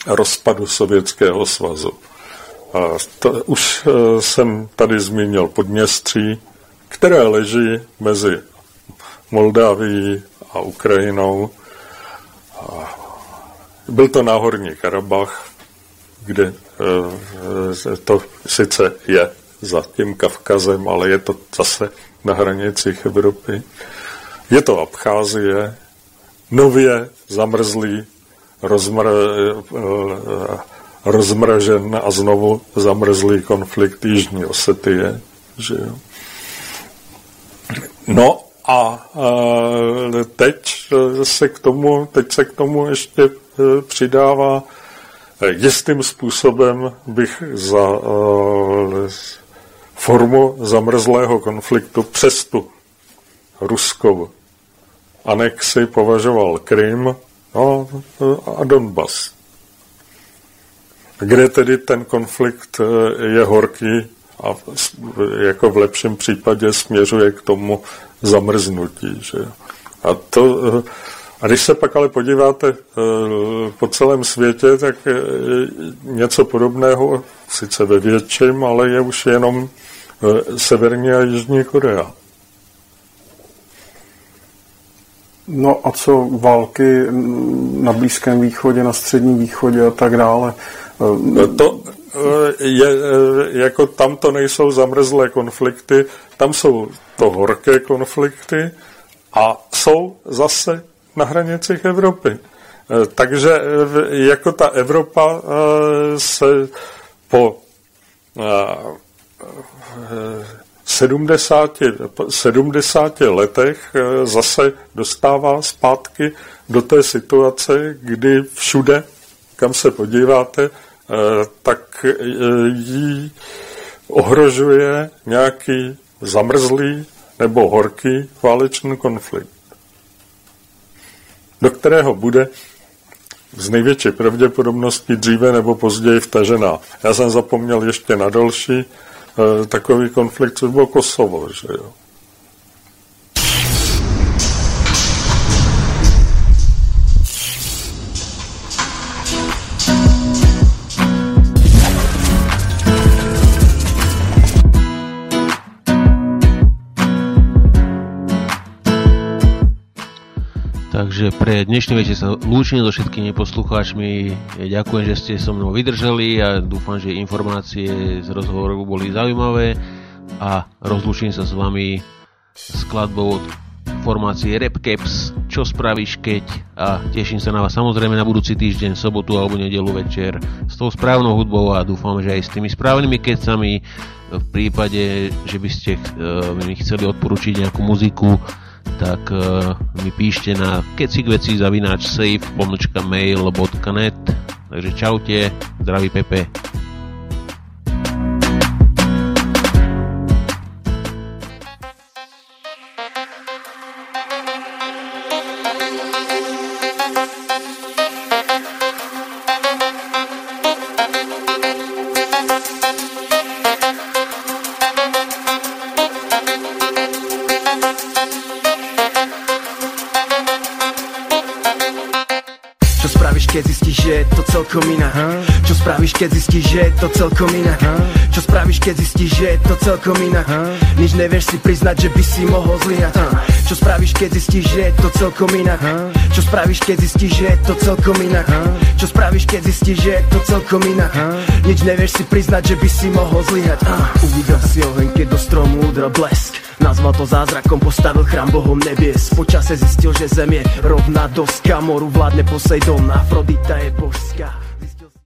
S1: rozpadu Sovětského svazu. A to, už e, jsem tady zmínil Podněstří, které leží mezi Moldávií a Ukrajinou. Byl to náhorní Karabach, kde eh, to sice je za tím Kavkazem, ale je to zase na hranicích Evropy. Je to Abcházie, nově zamrzlý, rozmr, eh, rozmražen a znovu zamrzlý konflikt Jižní Osetie. Že jo? No a teď se k tomu, teď se k tomu ještě přidává jistým způsobem bych za formu zamrzlého konfliktu přes tu ruskou anexi považoval Krym no, a Donbass. Kde tedy ten konflikt je horký a jako v lepším případě směřuje k tomu zamrznutí. Že? A, to, a když se pak ale podíváte eh, po celém světě, tak něco podobného, sice ve větším, ale je už jenom eh, Severní a Jižní Korea.
S5: No a co války na Blízkém východě, na Středním východě a tak dále?
S1: To, je, jako tam to nejsou zamrzlé konflikty, tam jsou to horké konflikty a jsou zase na hranicích Evropy. Takže jako ta Evropa se po 70, 70 letech zase dostává zpátky do té situace, kdy všude, kam se podíváte, tak jí ohrožuje nějaký zamrzlý nebo horký válečný konflikt, do kterého bude z největší pravděpodobností dříve nebo později vtažená. Já jsem zapomněl ještě na další eh, takový konflikt, což bylo Kosovo. Že jo?
S2: Pre dnešný večer sa lúčim so všetkými poslucháčmi. Ďakujem, že ste so mnou vydržali a dúfam, že informácie z rozhovoru boli zaujímavé. A rozlúčim sa s vami skladbou od formácie Rap Caps, čo spravíš keď? A teším sa na vás samozrejme na budúci týždeň, sobotu alebo nedelu večer s tou správnou hudbou a dúfam, že aj s tými správnymi kecami. V prípade, že by ste uh, mi chceli odporučiť nejakú muziku tak uh, mi píšte na kecigveci zavináč mail.net takže čaute, zdraví Pepe.
S14: To celkom inak Čo spravíš, keď zistíš, že je to celkom inak Nič nevieš si priznať, že by si mohol zlyhať. Čo spravíš, keď zistíš, že je to celkom inak Čo spravíš, keď zistíš, že je to celkom inak Čo spravíš, keď zistíš, že je to celkom inak Nič nevieš si priznať, že by si mohol zlyhať. Uvidel si oheň, keď do stromu udrel blesk. Nazval to zázrakom, postavil chrám bohom nebies. Počase zistil, že zem je rovná doska Moru vládne Poseidon, Afrodita je božská